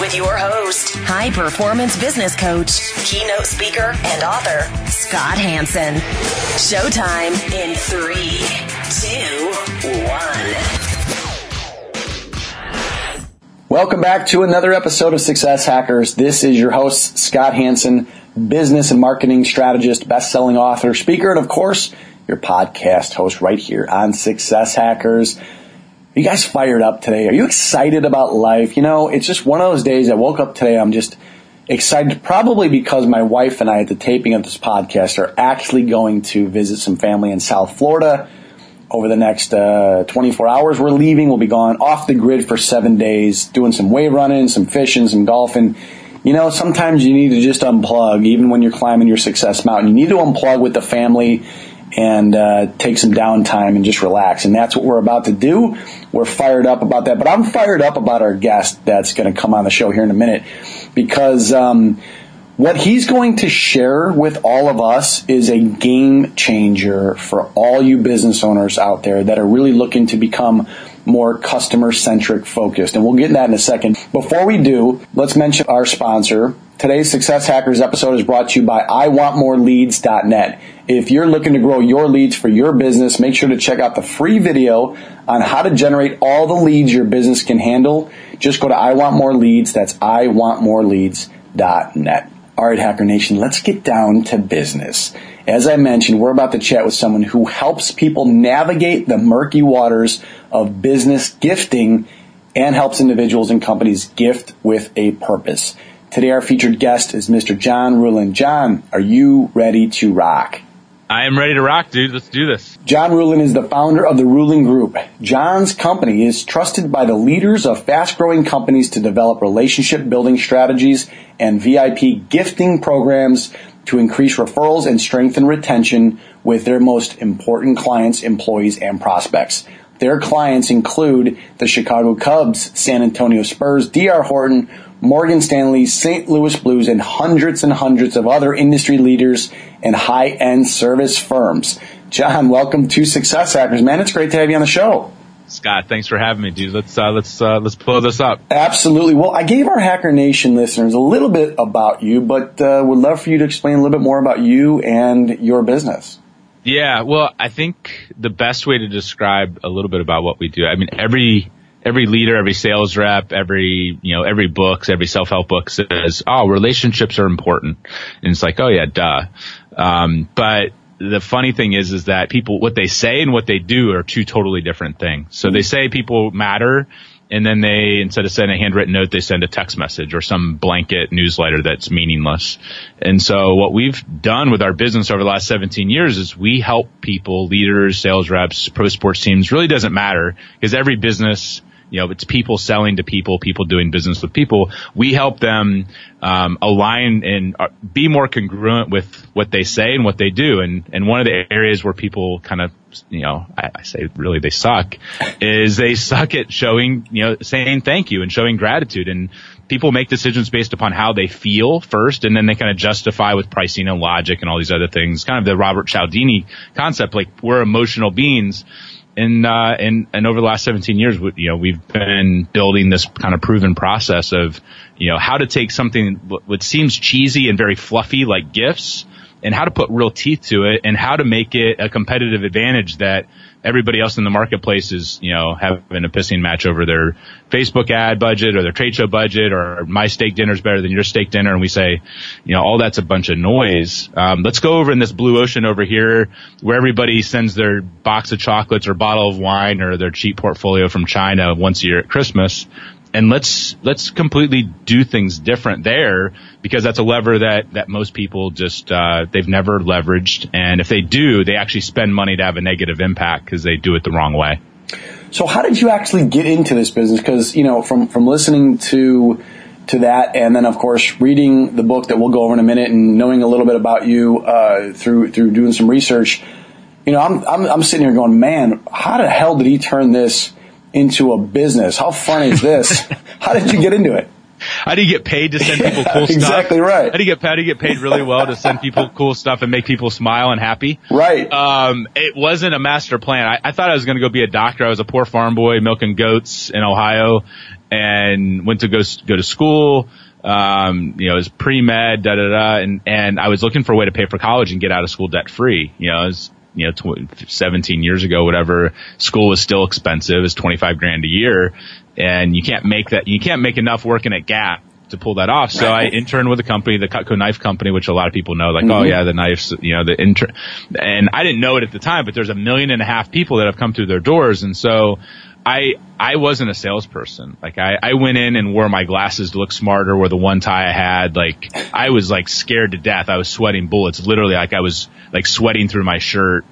with your host, high performance business coach, keynote speaker, and author, Scott Hanson. Showtime in three, two, one. Welcome back to another episode of Success Hackers. This is your host, Scott Hanson, business and marketing strategist, best-selling author, speaker, and of course, your podcast host right here on Success Hackers. You guys fired up today? Are you excited about life? You know, it's just one of those days I woke up today, I'm just excited, probably because my wife and I at the taping of this podcast are actually going to visit some family in South Florida over the next uh, 24 hours. We're leaving. We'll be gone off the grid for seven days, doing some wave running, some fishing, some golfing. You know, sometimes you need to just unplug, even when you're climbing your success mountain. You need to unplug with the family and uh, take some downtime and just relax. And that's what we're about to do. We're fired up about that. But I'm fired up about our guest that's going to come on the show here in a minute because um, what he's going to share with all of us is a game changer for all you business owners out there that are really looking to become more customer centric focused. And we'll get into that in a second. Before we do, let's mention our sponsor. Today's Success Hackers episode is brought to you by IWantMoreLeads.net. If you're looking to grow your leads for your business, make sure to check out the free video on how to generate all the leads your business can handle. Just go to IWantMoreLeads. That's IWantMoreLeads.net. All right, Hacker Nation, let's get down to business. As I mentioned, we're about to chat with someone who helps people navigate the murky waters of business gifting and helps individuals and companies gift with a purpose. Today, our featured guest is Mr. John Ruhlin. John, are you ready to rock? I am ready to rock, dude. Let's do this. John Ruhlin is the founder of the Ruhlin Group. John's company is trusted by the leaders of fast growing companies to develop relationship building strategies and VIP gifting programs to increase referrals and strengthen retention with their most important clients, employees, and prospects. Their clients include the Chicago Cubs, San Antonio Spurs, DR Horton, Morgan Stanley, St. Louis Blues, and hundreds and hundreds of other industry leaders and high-end service firms. John, welcome to Success Hackers, man. It's great to have you on the show. Scott, thanks for having me, dude. Let's uh, let's uh, let's blow this up. Absolutely. Well, I gave our Hacker Nation listeners a little bit about you, but uh, would love for you to explain a little bit more about you and your business. Yeah, well, I think the best way to describe a little bit about what we do. I mean, every every leader, every sales rep, every, you know, every books, every self-help book says, oh, relationships are important. And it's like, oh yeah, duh. Um, but the funny thing is, is that people, what they say and what they do are two totally different things. So they say people matter and then they instead of sending a handwritten note they send a text message or some blanket newsletter that's meaningless and so what we've done with our business over the last 17 years is we help people leaders sales reps pro sports teams really doesn't matter because every business you know, it's people selling to people, people doing business with people. We help them um, align and uh, be more congruent with what they say and what they do. And and one of the areas where people kind of, you know, I, I say really they suck, is they suck at showing, you know, saying thank you and showing gratitude. And people make decisions based upon how they feel first, and then they kind of justify with pricing and logic and all these other things. Kind of the Robert Cialdini concept, like we're emotional beings and uh, and and over the last 17 years, you know, we've been building this kind of proven process of, you know, how to take something what seems cheesy and very fluffy like gifts, and how to put real teeth to it, and how to make it a competitive advantage that everybody else in the marketplace is, you know, having a pissing match over their Facebook ad budget or their trade show budget or my steak dinner is better than your steak dinner. And we say, you know, all that's a bunch of noise. Um, let's go over in this blue ocean over here where everybody sends their box of chocolates or bottle of wine or their cheap portfolio from China once a year at Christmas and let's let's completely do things different there because that's a lever that that most people just uh, they've never leveraged, and if they do, they actually spend money to have a negative impact because they do it the wrong way. So, how did you actually get into this business? Because you know, from from listening to to that, and then of course reading the book that we'll go over in a minute, and knowing a little bit about you uh, through through doing some research. You know, I'm, I'm I'm sitting here going, man, how the hell did he turn this into a business? How fun is this? how did you get into it? How do you get paid to send people cool exactly stuff? Exactly right. How do you get how do you get paid really well to send people cool stuff and make people smile and happy? Right. Um, it wasn't a master plan. I, I thought I was going to go be a doctor. I was a poor farm boy milking goats in Ohio, and went to go go to school. Um, you know, it was pre med, da da da, and and I was looking for a way to pay for college and get out of school debt free. You know, it was you know, tw- 17 years ago, whatever, school was still expensive. It's 25 grand a year and you can't make that, you can't make enough working at Gap to pull that off. So I interned with a company, the Cutco Knife Company, which a lot of people know, like, oh, mm-hmm. oh yeah, the knives, you know, the intern, and I didn't know it at the time, but there's a million and a half people that have come through their doors. And so I, I wasn't a salesperson. Like I, I went in and wore my glasses to look smarter, wore the one tie I had. Like I was like scared to death. I was sweating bullets, literally like I was like sweating through my shirt,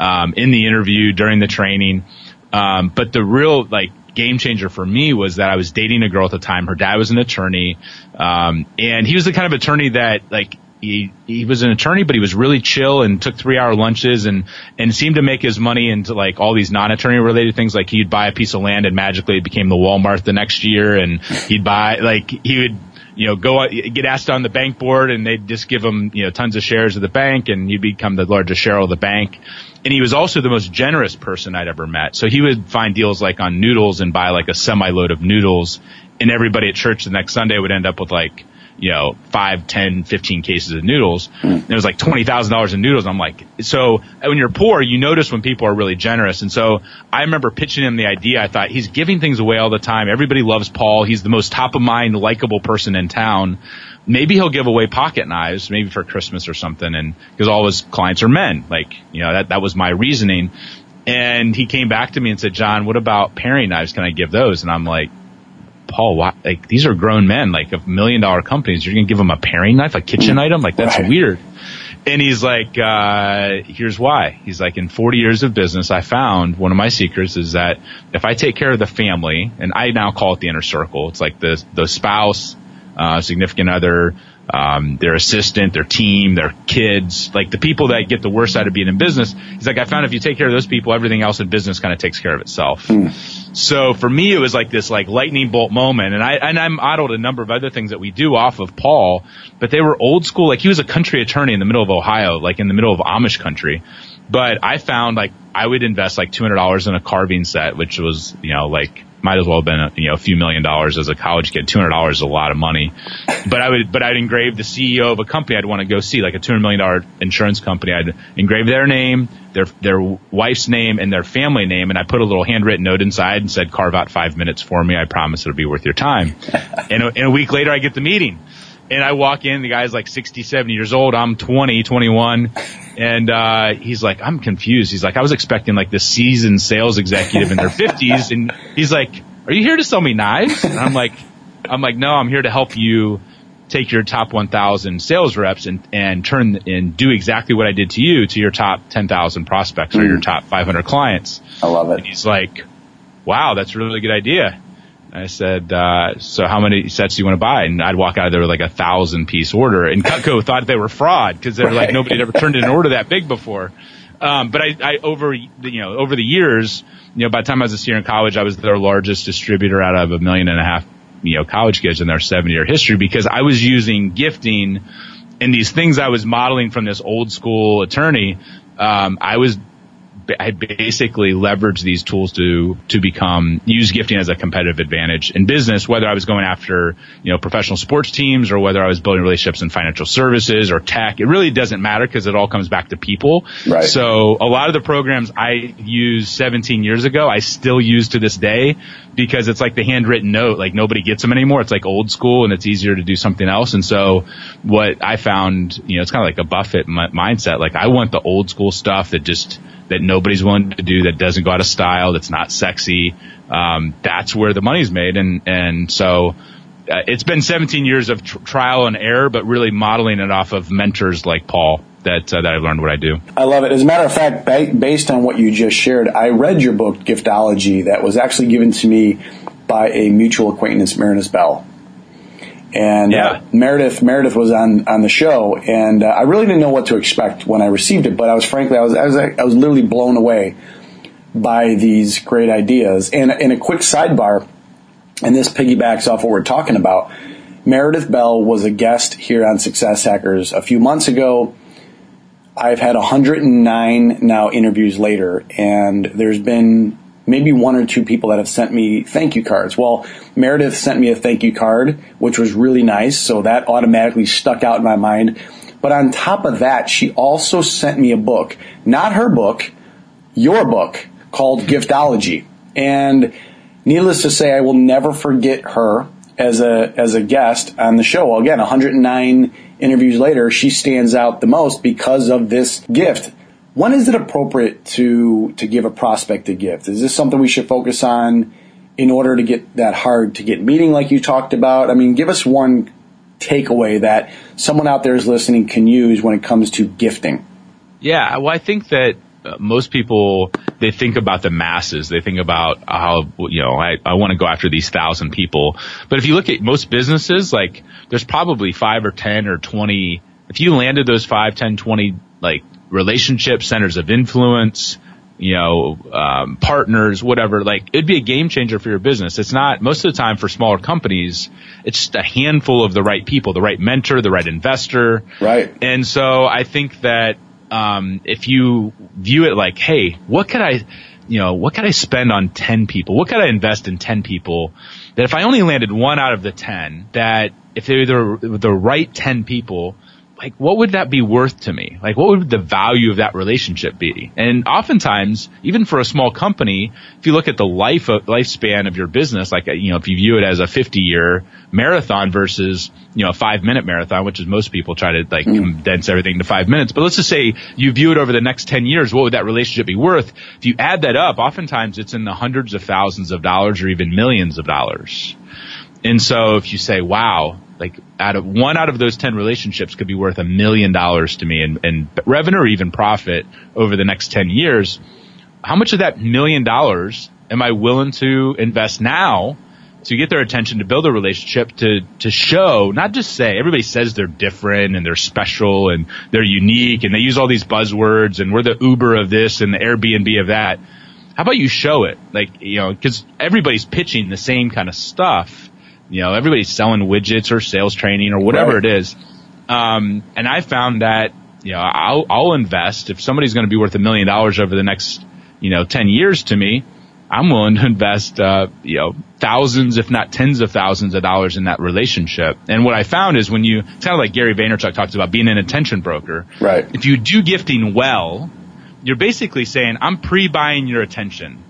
um, in the interview during the training. Um, but the real like game changer for me was that I was dating a girl at the time. Her dad was an attorney, um, and he was the kind of attorney that like he he was an attorney, but he was really chill and took three hour lunches and and seemed to make his money into like all these non attorney related things. Like he'd buy a piece of land and magically it became the Walmart the next year, and he'd buy like he would you know, go get asked on the bank board and they'd just give him, you know, tons of shares of the bank and he'd become the largest shareholder of the bank and he was also the most generous person I'd ever met. So he would find deals like on noodles and buy like a semi load of noodles and everybody at church the next Sunday would end up with like, you know, five, ten, fifteen cases of noodles. Mm. It was like $20,000 in noodles. I'm like, so when you're poor, you notice when people are really generous. And so I remember pitching him the idea. I thought he's giving things away all the time. Everybody loves Paul. He's the most top of mind, likable person in town maybe he'll give away pocket knives, maybe for Christmas or something. And because all his clients are men, like, you know, that, that was my reasoning. And he came back to me and said, John, what about paring knives? Can I give those? And I'm like, Paul, why, like these are grown men, like a million dollar companies. You're going to give them a paring knife, a kitchen mm. item? Like that's right. weird. And he's like, uh, here's why. He's like, in 40 years of business, I found one of my secrets is that if I take care of the family, and I now call it the inner circle, it's like the, the spouse, uh, significant other, um, their assistant, their team, their kids, like the people that get the worst out of being in business. He's like, I found if you take care of those people, everything else in business kind of takes care of itself. Mm. So for me, it was like this like lightning bolt moment. And I, and I modeled a number of other things that we do off of Paul, but they were old school. Like he was a country attorney in the middle of Ohio, like in the middle of Amish country. But I found like I would invest like $200 in a carving set, which was, you know, like might as well have been a, you know a few million dollars as a college kid. Two hundred dollars is a lot of money, but I would but I'd engrave the CEO of a company I'd want to go see, like a two hundred million dollar insurance company. I'd engrave their name, their their wife's name, and their family name, and I put a little handwritten note inside and said, "Carve out five minutes for me. I promise it'll be worth your time." and, a, and a week later, I get the meeting. And I walk in, the guy's like 60, 70 years old. I'm 20, 21. And, uh, he's like, I'm confused. He's like, I was expecting like the seasoned sales executive in their 50s. And he's like, are you here to sell me knives? And I'm like, I'm like, no, I'm here to help you take your top 1,000 sales reps and, and turn and do exactly what I did to you to your top 10,000 prospects mm. or your mm. top 500 clients. I love it. And he's like, wow, that's a really good idea. I said, uh, so how many sets do you want to buy? And I'd walk out of there with like a thousand piece order. And Cutco thought they were fraud because they're right. like, nobody had ever turned in an order that big before. Um, but I, I, over, you know, over the years, you know, by the time I was a senior in college, I was their largest distributor out of a million and a half, you know, college kids in their seven year history because I was using gifting and these things I was modeling from this old school attorney. Um, I was I basically leveraged these tools to to become use gifting as a competitive advantage in business, whether I was going after you know professional sports teams or whether I was building relationships in financial services or tech. It really doesn't matter because it all comes back to people. Right. So a lot of the programs I used 17 years ago, I still use to this day because it's like the handwritten note. Like nobody gets them anymore. It's like old school and it's easier to do something else. And so what I found, you know, it's kind of like a Buffett m- mindset. Like I want the old school stuff that just that nobody's willing to do that doesn't go out of style, that's not sexy. Um, that's where the money's made. And, and so, uh, it's been 17 years of tr- trial and error, but really modeling it off of mentors like Paul that uh, that I've learned what I do. I love it. As a matter of fact, ba- based on what you just shared, I read your book Giftology that was actually given to me by a mutual acquaintance, Marinus Bell. And uh, yeah. uh, Meredith Meredith was on on the show, and uh, I really didn't know what to expect when I received it. But I was frankly I was I was I was literally blown away by these great ideas. And in a quick sidebar, and this piggybacks off what we're talking about. Meredith Bell was a guest here on Success Hackers a few months ago. I've had 109 now interviews later, and there's been maybe one or two people that have sent me thank you cards. Well, Meredith sent me a thank you card, which was really nice, so that automatically stuck out in my mind. But on top of that, she also sent me a book, not her book, your book, called Giftology. And needless to say, I will never forget her as a as a guest on the show. Well, again, 109 interviews later, she stands out the most because of this gift. When is it appropriate to to give a prospect a gift? Is this something we should focus on in order to get that hard to get meeting like you talked about? I mean, give us one takeaway that someone out there is listening can use when it comes to gifting. Yeah, well, I think that most people they think about the masses. They think about how you know I, I want to go after these thousand people. But if you look at most businesses, like there's probably five or ten or twenty. If you landed those five, ten, twenty like relationship centers of influence, you know, um, partners, whatever, like it'd be a game changer for your business. It's not most of the time for smaller companies. It's just a handful of the right people, the right mentor, the right investor. Right. And so I think that um, if you view it like, hey, what could I, you know, what could I spend on 10 people? What could I invest in 10 people that if I only landed one out of the 10, that if they're the, the right 10 people, like what would that be worth to me? Like what would the value of that relationship be? And oftentimes, even for a small company, if you look at the life of, lifespan of your business, like you know, if you view it as a 50 year marathon versus you know a five minute marathon, which is most people try to like mm. condense everything to five minutes. But let's just say you view it over the next 10 years, what would that relationship be worth? If you add that up, oftentimes it's in the hundreds of thousands of dollars or even millions of dollars. And so if you say, wow, like out of one out of those 10 relationships could be worth a million dollars to me in, in revenue or even profit over the next 10 years. How much of that million dollars am I willing to invest now to get their attention to build a relationship to to show not just say everybody says they're different and they're special and they're unique and they use all these buzzwords and we're the Uber of this and the Airbnb of that. How about you show it? Like, you know, cause everybody's pitching the same kind of stuff you know, everybody's selling widgets or sales training or whatever right. it is. Um, and I found that, you know, I'll, I'll invest if somebody's going to be worth a million dollars over the next, you know, 10 years to me. I'm willing to invest, uh, you know, thousands, if not tens of thousands of dollars in that relationship. And what I found is when you, it's kind of like Gary Vaynerchuk talks about being an attention broker. Right. If you do gifting well, you're basically saying, I'm pre-buying your attention.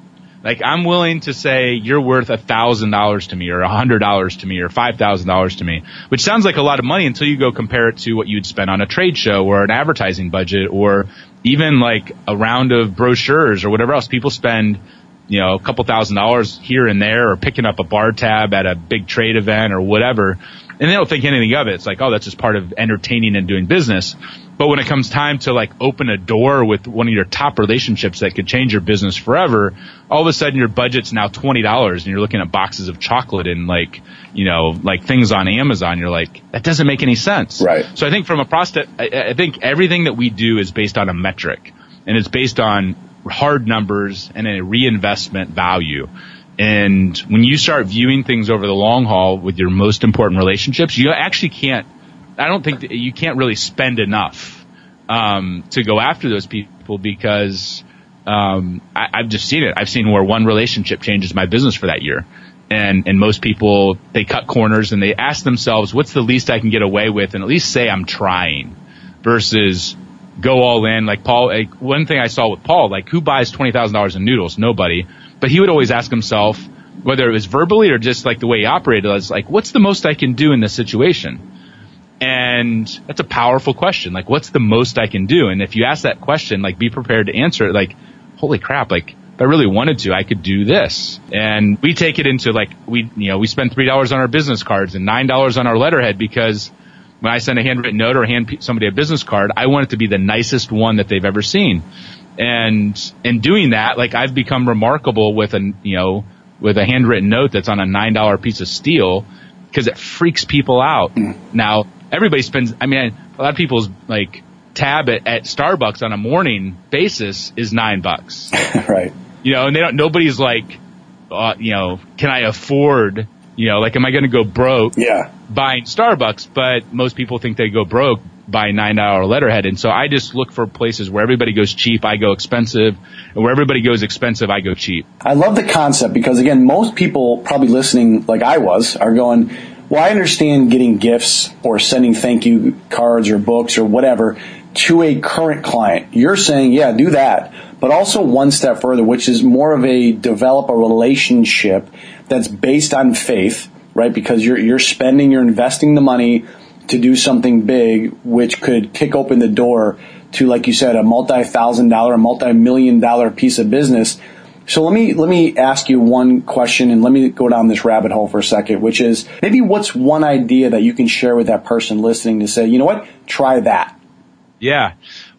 Like I'm willing to say you're worth a thousand dollars to me or a hundred dollars to me or five thousand dollars to me, which sounds like a lot of money until you go compare it to what you'd spend on a trade show or an advertising budget or even like a round of brochures or whatever else. People spend, you know, a couple thousand dollars here and there or picking up a bar tab at a big trade event or whatever. And they don't think anything of it. It's like, oh, that's just part of entertaining and doing business. But when it comes time to like open a door with one of your top relationships that could change your business forever, all of a sudden your budget's now $20 and you're looking at boxes of chocolate and like, you know, like things on Amazon. You're like, that doesn't make any sense. Right. So I think from a prospect, I, I think everything that we do is based on a metric and it's based on hard numbers and a reinvestment value. And when you start viewing things over the long haul with your most important relationships, you actually can't I don't think you can't really spend enough um, to go after those people because um, I, I've just seen it. I've seen where one relationship changes my business for that year. And, and most people, they cut corners and they ask themselves, what's the least I can get away with? And at least say I'm trying versus go all in. Like Paul, like one thing I saw with Paul, like who buys $20,000 in noodles? Nobody. But he would always ask himself, whether it was verbally or just like the way he operated, was like, what's the most I can do in this situation? And that's a powerful question. Like, what's the most I can do? And if you ask that question, like, be prepared to answer it. Like, holy crap! Like, if I really wanted to, I could do this. And we take it into like we, you know, we spend three dollars on our business cards and nine dollars on our letterhead because when I send a handwritten note or hand somebody a business card, I want it to be the nicest one that they've ever seen. And in doing that, like I've become remarkable with a, you know, with a handwritten note that's on a nine dollar piece of steel because it freaks people out. Mm. Now everybody spends. I mean, a lot of people's like tab at, at Starbucks on a morning basis is nine bucks. right. You know, and they don't. Nobody's like, uh, you know, can I afford? You know, like, am I going to go broke? Yeah. Buying Starbucks, but most people think they go broke buy nine dollar letterhead. And so I just look for places where everybody goes cheap, I go expensive, and where everybody goes expensive, I go cheap. I love the concept because again, most people probably listening like I was are going, well, I understand getting gifts or sending thank you cards or books or whatever to a current client. You're saying, yeah, do that, but also one step further, which is more of a develop a relationship that's based on faith, right? Because you're, you're spending, you're investing the money to do something big, which could kick open the door to, like you said, a multi-thousand dollar, a multi-million dollar piece of business. So let me, let me ask you one question and let me go down this rabbit hole for a second, which is maybe what's one idea that you can share with that person listening to say, you know what, try that. Yeah.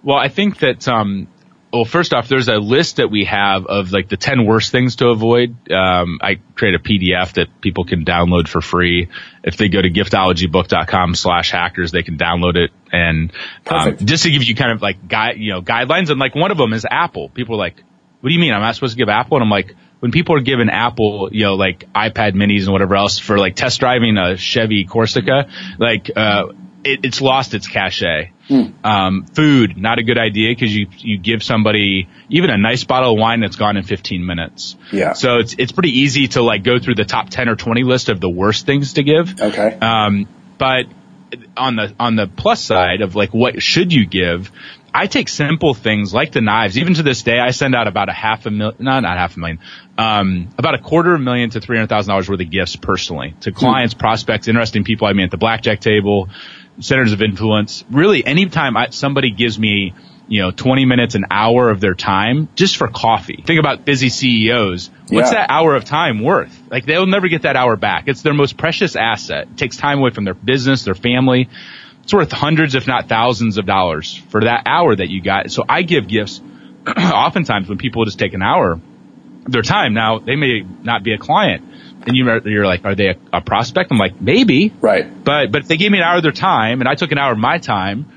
Well, I think that, um, well, first off, there's a list that we have of like the 10 worst things to avoid. Um, I create a PDF that people can download for free. If they go to giftologybook.com slash hackers, they can download it. And, um, just to give you kind of like guide, you know, guidelines. And like one of them is Apple. People are like, what do you mean? I'm not supposed to give Apple? And I'm like, when people are giving Apple, you know, like iPad minis and whatever else for like test driving a Chevy Corsica, like, uh, it, it's lost its cachet. Mm. Um, food, not a good idea because you, you give somebody even a nice bottle of wine that's gone in 15 minutes. Yeah. So it's, it's pretty easy to like go through the top 10 or 20 list of the worst things to give. Okay. Um, but on the, on the plus side of like what should you give, I take simple things like the knives. Even to this day, I send out about a half a million, no, not half a million, um, about a quarter of a million to three hundred thousand dollars worth of gifts personally to clients, mm. prospects, interesting people I mean at the blackjack table, centers of influence. Really, anytime I, somebody gives me, you know, 20 minutes, an hour of their time just for coffee. Think about busy CEOs. What's yeah. that hour of time worth? Like they'll never get that hour back. It's their most precious asset. It takes time away from their business, their family. It's worth hundreds, if not thousands of dollars for that hour that you got. So I give gifts oftentimes when people just take an hour their time. Now they may not be a client, and you you're like, are they a, a, prospect? I'm like, maybe. Right. But but if they gave me an hour of their time and I took an hour of my time,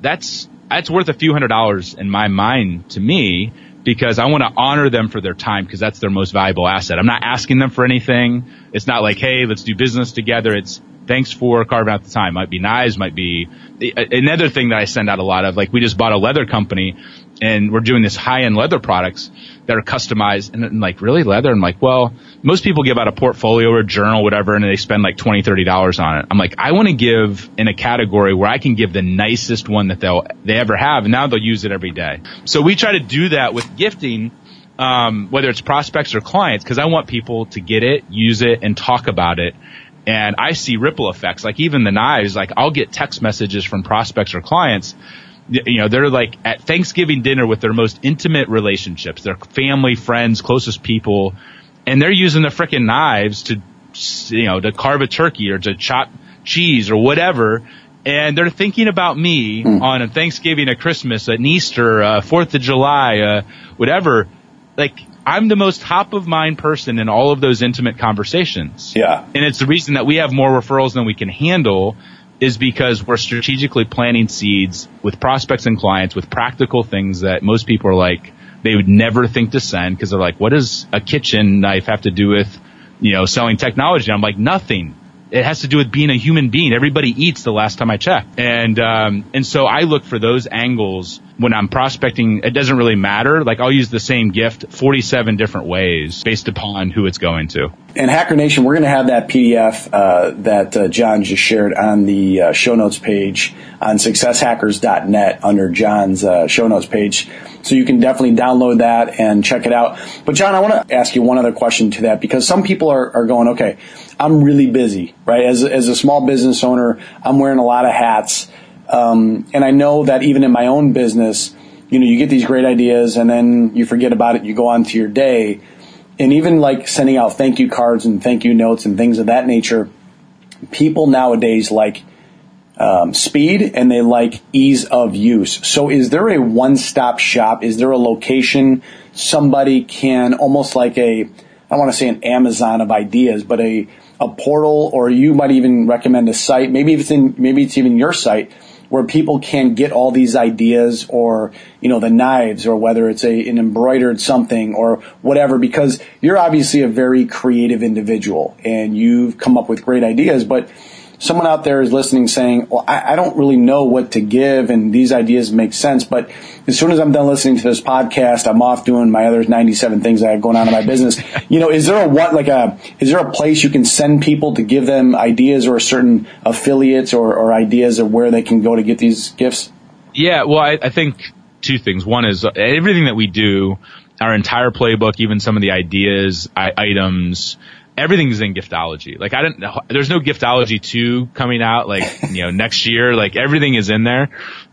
that's that's worth a few hundred dollars in my mind to me because I want to honor them for their time because that's their most valuable asset. I'm not asking them for anything. It's not like, hey, let's do business together. It's thanks for carving out the time. Might be knives, might be another thing that I send out a lot of. Like we just bought a leather company and we're doing this high end leather products that are customized and, like really leather. I'm like, well, most people give out a portfolio or a journal, whatever, and they spend like 20, 30 dollars on it. I'm like, I want to give in a category where I can give the nicest one that they'll, they ever have. And now they'll use it every day. So we try to do that with gifting. Um, whether it's prospects or clients, because I want people to get it, use it, and talk about it. And I see ripple effects. Like even the knives, like I'll get text messages from prospects or clients you know, they're like at Thanksgiving dinner with their most intimate relationships, their family, friends, closest people, and they're using the freaking knives to, you know, to carve a turkey or to chop cheese or whatever. And they're thinking about me mm. on a Thanksgiving, a Christmas, an Easter, a Fourth of July, uh, whatever. Like, I'm the most top of mind person in all of those intimate conversations. Yeah. And it's the reason that we have more referrals than we can handle is because we're strategically planting seeds with prospects and clients with practical things that most people are like, they would never think to send because they're like, what does a kitchen knife have to do with, you know, selling technology? I'm like, nothing. It has to do with being a human being. Everybody eats the last time I checked. And, um, and so I look for those angles when I'm prospecting. It doesn't really matter. Like I'll use the same gift 47 different ways based upon who it's going to. And Hacker Nation, we're going to have that PDF uh, that uh, John just shared on the uh, show notes page on successhackers.net under John's uh, show notes page. So you can definitely download that and check it out. But John, I want to ask you one other question to that because some people are, are going, okay, I'm really busy, right? As, as a small business owner, I'm wearing a lot of hats. Um, and I know that even in my own business, you know, you get these great ideas and then you forget about it. You go on to your day. And even like sending out thank you cards and thank you notes and things of that nature, people nowadays like um, speed and they like ease of use. So is there a one-stop shop? Is there a location somebody can almost like a, I want to say an Amazon of ideas, but a, a portal or you might even recommend a site. Maybe it's in, maybe it's even your site where people can get all these ideas or, you know, the knives or whether it's a, an embroidered something or whatever, because you're obviously a very creative individual and you've come up with great ideas, but someone out there is listening saying, well, I, I, don't really know what to give and these ideas make sense. But as soon as I'm done listening to this podcast, I'm off doing my other 97 things I have going on in my business. you know, is there a what, like a, is there a place you can send people to give them ideas or certain affiliates or, or ideas of where they can go to get these gifts? Yeah. Well, I, I think two things. One is uh, everything that we do, our entire playbook, even some of the ideas, I, items, everything's in giftology. Like I don't, know there's no giftology two coming out like, you know, next year. Like everything is in there.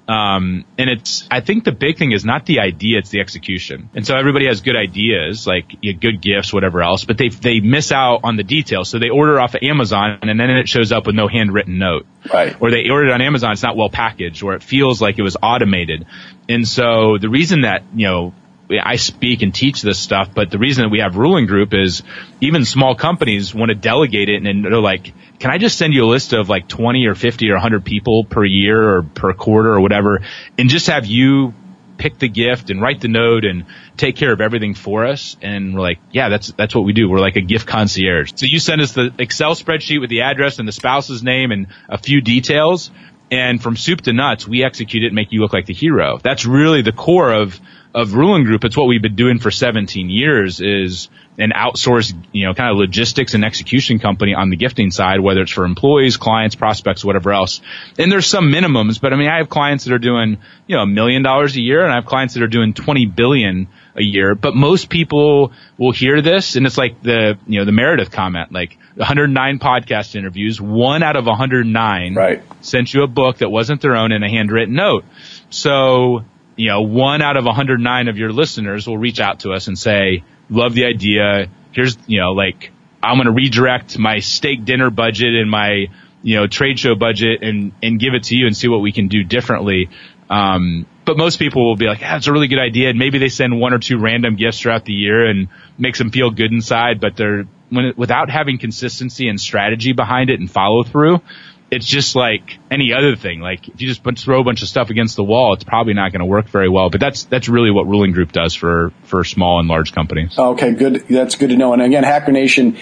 Um, and it's, I think the big thing is not the idea, it's the execution. And so everybody has good ideas, like you know, good gifts, whatever else, but they, they miss out on the details. So they order off of Amazon and then it shows up with no handwritten note. Right. Or they ordered on Amazon, it's not well packaged or it feels like it was automated. And so the reason that, you know, I speak and teach this stuff, but the reason that we have Ruhlin Group is even small companies want to delegate it and they're like, can I just send you a list of like 20 or 50 or 100 people per year or per quarter or whatever and just have you pick the gift and write the note and take care of everything for us. And we're like, yeah, that's, that's what we do. We're like a gift concierge. So you send us the Excel spreadsheet with the address and the spouse's name and a few details. And from soup to nuts, we execute it and make you look like the hero. That's really the core of of Ruhlin Group, it's what we've been doing for 17 years is an outsourced, you know, kind of logistics and execution company on the gifting side, whether it's for employees, clients, prospects, whatever else. And there's some minimums, but I mean, I have clients that are doing, you know, a million dollars a year and I have clients that are doing 20 billion a year, but most people will hear this and it's like the, you know, the Meredith comment, like 109 podcast interviews, one out of 109 right. sent you a book that wasn't their own in a handwritten note. So you know, one out of 109 of your listeners will reach out to us and say, love the idea. Here's, you know, like, I'm going to redirect my steak dinner budget and my, you know, trade show budget and, and give it to you and see what we can do differently. Um, but most people will be like, it's a really good idea. And maybe they send one or two random gifts throughout the year and makes them feel good inside, but they're, when without having consistency and strategy behind it and follow through, it's just like any other thing. Like if you just throw a bunch of stuff against the wall, it's probably not going to work very well. But that's that's really what Ruhlin Group does for for small and large companies. Okay, good. That's good to know. And again, Hacker Nation,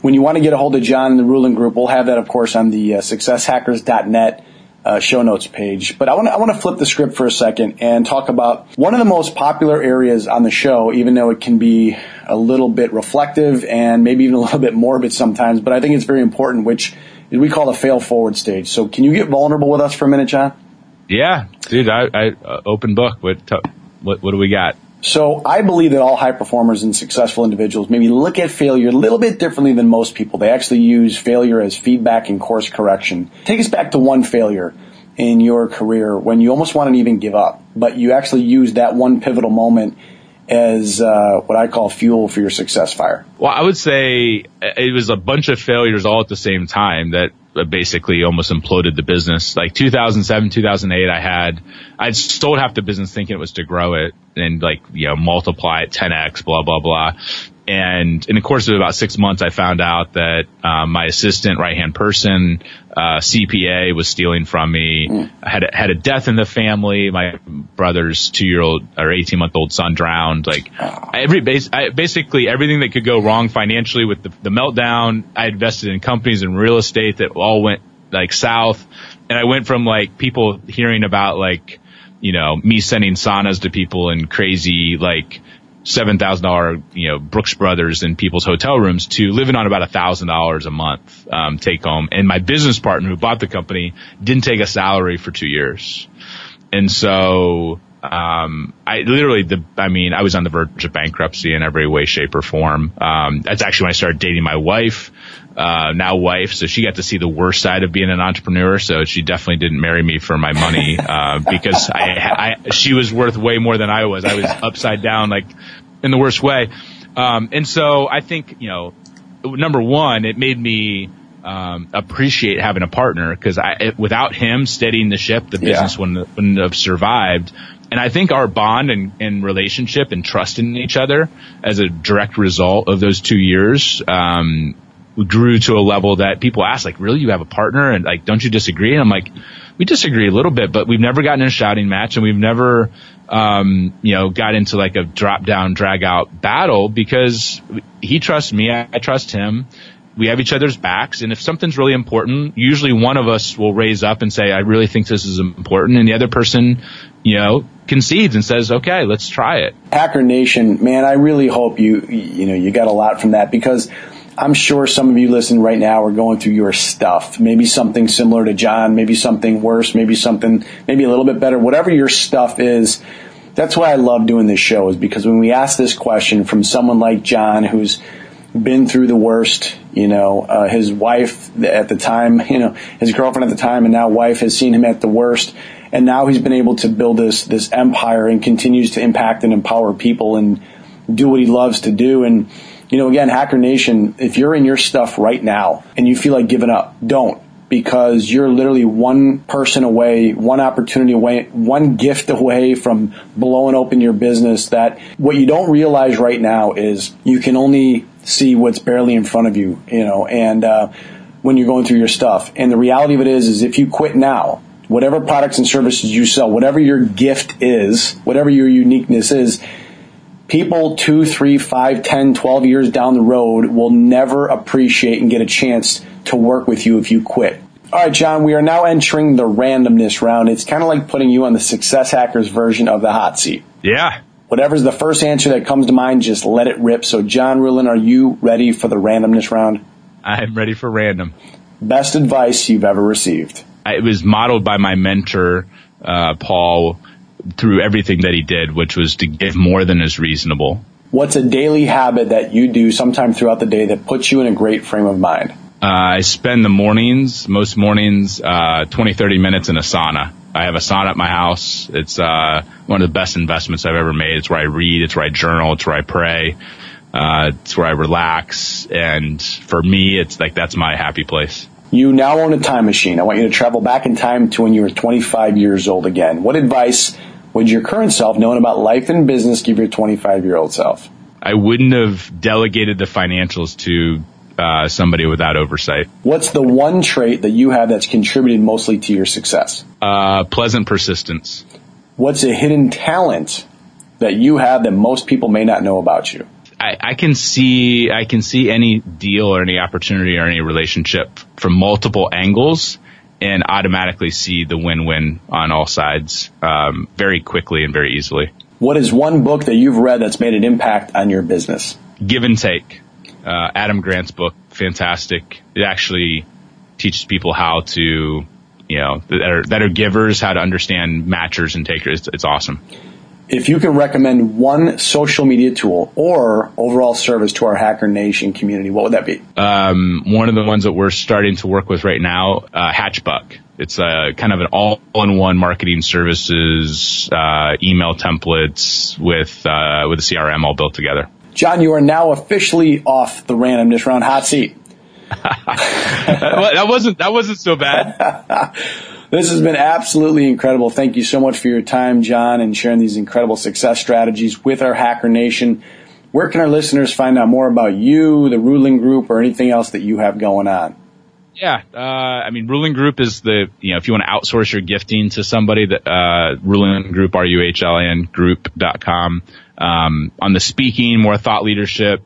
when you want to get a hold of John and the Ruhlin Group, we'll have that, of course, on the uh, SuccessHackers.net. Uh, show notes page. But I want to I want to flip the script for a second and talk about one of the most popular areas on the show, even though it can be a little bit reflective and maybe even a little bit morbid sometimes. But I think it's very important, which we call the fail forward stage. So can you get vulnerable with us for a minute, John? Yeah, dude, I, I uh, open book. What, what, what do we got? So I believe that all high performers and successful individuals maybe look at failure a little bit differently than most people. They actually use failure as feedback and course correction. Take us back to one failure in your career when you almost wanted to even give up, but you actually used that one pivotal moment as uh, what I call fuel for your success fire? Well, I would say it was a bunch of failures all at the same time that Uh, basically almost imploded the business. Like 2007, 2008, I had, I'd sold half the business thinking it was to grow it and like, you know, multiply it 10x, blah, blah, blah. And in the course of about six months, I found out that um, my assistant right hand person, uh, CPA, was stealing from me. Mm. I had a, had a death in the family. My brother's two year old or eighteen month old son drowned. Like every base, I, basically everything that could go wrong financially with the, the meltdown. I invested in companies and real estate that all went like south, and I went from like people hearing about like you know me sending saunas to people and crazy like seven thousand dollar you know Brooks Brothers in people's hotel rooms to living on about a thousand dollars a month um, take home. And my business partner who bought the company didn't take a salary for two years, and so um, I literally the I mean I was on the verge of bankruptcy in every way, shape, or form. Um, that's actually when I started dating my wife. Uh, now wife, so she got to see the worst side of being an entrepreneur. So she definitely didn't marry me for my money, uh, because I, I, she was worth way more than I was. I was upside down, like in the worst way. Um, and so I think, you know, number one, it made me, um, appreciate having a partner because without him steadying the ship, the business yeah. wouldn't, wouldn't have survived. And I think our bond and, and relationship and trust in each other as a direct result of those two years, um, grew to a level that people ask, like, really, you have a partner? And like, don't you disagree? And I'm like, we disagree a little bit, but we've never gotten in a shouting match and we've never, um, you know, got into like a drop down, drag out battle because he trusts me. I, I trust him. We have each other's backs. And if something's really important, usually one of us will raise up and say, I really think this is important. And the other person, you know, concedes and says, okay, let's try it. Hacker Nation, man, I really hope you, you know, you got a lot from that because I'm sure some of you listening right now are going through your stuff. Maybe something similar to John, maybe something worse, maybe something, maybe a little bit better. Whatever your stuff is, that's why I love doing this show is because when we ask this question from someone like John who's been through the worst, you know, uh, his wife at the time, you know, his girlfriend at the time and now wife has seen him at the worst. And now he's been able to build this, this empire and continues to impact and empower people and do what he loves to do. And, you know, again, Hacker Nation, if you're in your stuff right now and you feel like giving up, don't because you're literally one person away, one opportunity away, one gift away from blowing open your business that what you don't realize right now is you can only see what's barely in front of you, you know, and, uh, when you're going through your stuff. And the reality of it is, is if you quit now, whatever products and services you sell, whatever your gift is, whatever your uniqueness is, people two, three, five, ten, twelve years down the road will never appreciate and get a chance to work with you if you quit. All right, John, we are now entering the randomness round. It's kind of like putting you on the Success Hackers version of the hot seat. Yeah. Whatever's the first answer that comes to mind, just let it rip. So, John Ruhlin, are you ready for the randomness round? I'm ready for random. Best advice you've ever received? It was modeled by my mentor, uh, Paul, through everything that he did, which was to give more than is reasonable. What's a daily habit that you do sometime throughout the day that puts you in a great frame of mind? Uh, I spend the mornings, most mornings, uh, 20, 30 minutes in a sauna. I have a sauna at my house. It's, uh, one of the best investments I've ever made. It's where I read. It's where I journal. It's where I pray. Uh, it's where I relax. And for me, it's like, that's my happy place. You now own a time machine. I want you to travel back in time to when you were 25 years old again. What advice would your current self, knowing about life and business, give your 25 year old self? I wouldn't have delegated the financials to uh, somebody without oversight. What's the one trait that you have that's contributed mostly to your success? Uh, pleasant persistence. What's a hidden talent that you have that most people may not know about you? I, I can see I can see any deal or any opportunity or any relationship from multiple angles and automatically see the win-win on all sides um, very quickly and very easily. What is one book that you've read that's made an impact on your business? Give and Take, uh, Adam Grant's book, fantastic. It actually teaches people how to, you know, that are, that are givers, how to understand matchers and takers. It's, it's awesome if you can recommend one social media tool or overall service to our Hacker Nation community, what would that be? Um, one of the ones that we're starting to work with right now, uh, Hatchbuck. It's a kind of an all-in-one marketing services, uh, email templates with uh, with a CRM all built together. John, you are now officially off the randomness round hot seat. that wasn't that wasn't so bad. This has been absolutely incredible. Thank you so much for your time, John, and sharing these incredible success strategies with our Hacker Nation. Where can our listeners find out more about you, the Ruhlin Group, or anything else that you have going on? Yeah, uh, I mean, Ruhlin Group is the, you know, if you want to outsource your gifting to somebody, that, uh, Ruhlin Group, R-U-H-L-A-N group.com. Um, on the speaking, more thought leadership,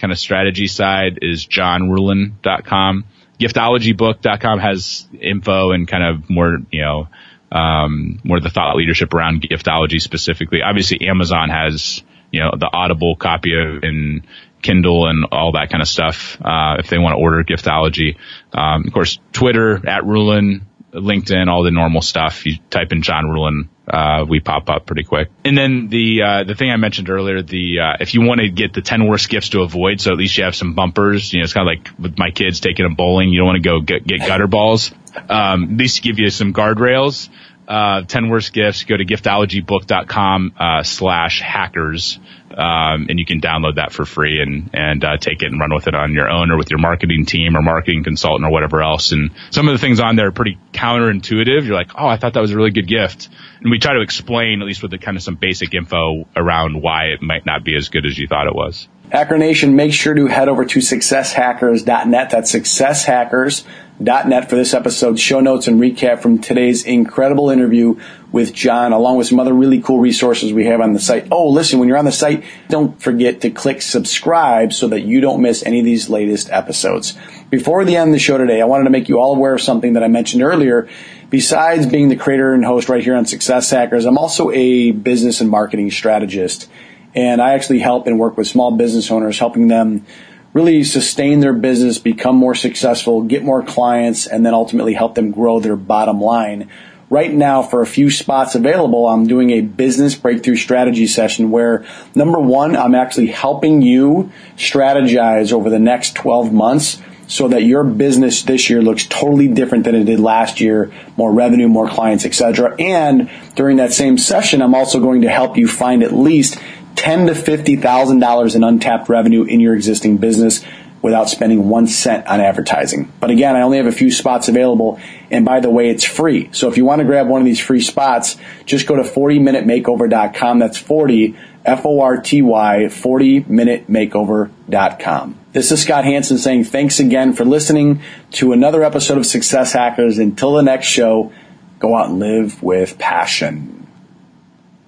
kind of strategy side is johnruhlin.com giftologybook.com has info and kind of more, you know, um, more of the thought leadership around giftology specifically. Obviously Amazon has, you know, the audible copy of in Kindle and all that kind of stuff, uh, if they want to order giftology. Um, of course, Twitter at Ruhlin, LinkedIn, all the normal stuff. You type in John Ruhlin, uh, we pop up pretty quick. And then the uh, the thing I mentioned earlier, the uh, if you want to get the ten worst gifts to avoid, so at least you have some bumpers. You know, it's kind of like with my kids taking them bowling. You don't want to go get, get gutter balls. Um, at least give you some guardrails. Uh, 10 worst gifts, go to giftologybook.com, uh, slash hackers. Um, and you can download that for free and, and, uh, take it and run with it on your own or with your marketing team or marketing consultant or whatever else. And some of the things on there are pretty counterintuitive. You're like, oh, I thought that was a really good gift. And we try to explain, at least with the kind of some basic info around why it might not be as good as you thought it was. Hacker Nation, make sure to head over to successhackers.net. That's successhackers.net for this episode's show notes and recap from today's incredible interview with John, along with some other really cool resources we have on the site. Oh, listen, when you're on the site, don't forget to click subscribe so that you don't miss any of these latest episodes. Before the end of the show today, I wanted to make you all aware of something that I mentioned earlier. Besides being the creator and host right here on Success Hackers, I'm also a business and marketing strategist. And I actually help and work with small business owners, helping them really sustain their business, become more successful, get more clients, and then ultimately help them grow their bottom line. Right now, for a few spots available, I'm doing a business breakthrough strategy session where number one, I'm actually helping you strategize over the next 12 months so that your business this year looks totally different than it did last year, more revenue, more clients, etc. And during that same session, I'm also going to help you find at least ten to fifty thousand dollars in untapped revenue in your existing business without spending one cent on advertising. But again, I only have a few spots available. And by the way, it's free. So if you want to grab one of these free spots, just go to 40minutemakeover.com. That's 40, F-O-R-T-Y, 40minutemakeover.com. This is Scott Hanson saying thanks again for listening to another episode of Success Hackers. Until the next show, go out and live with passion.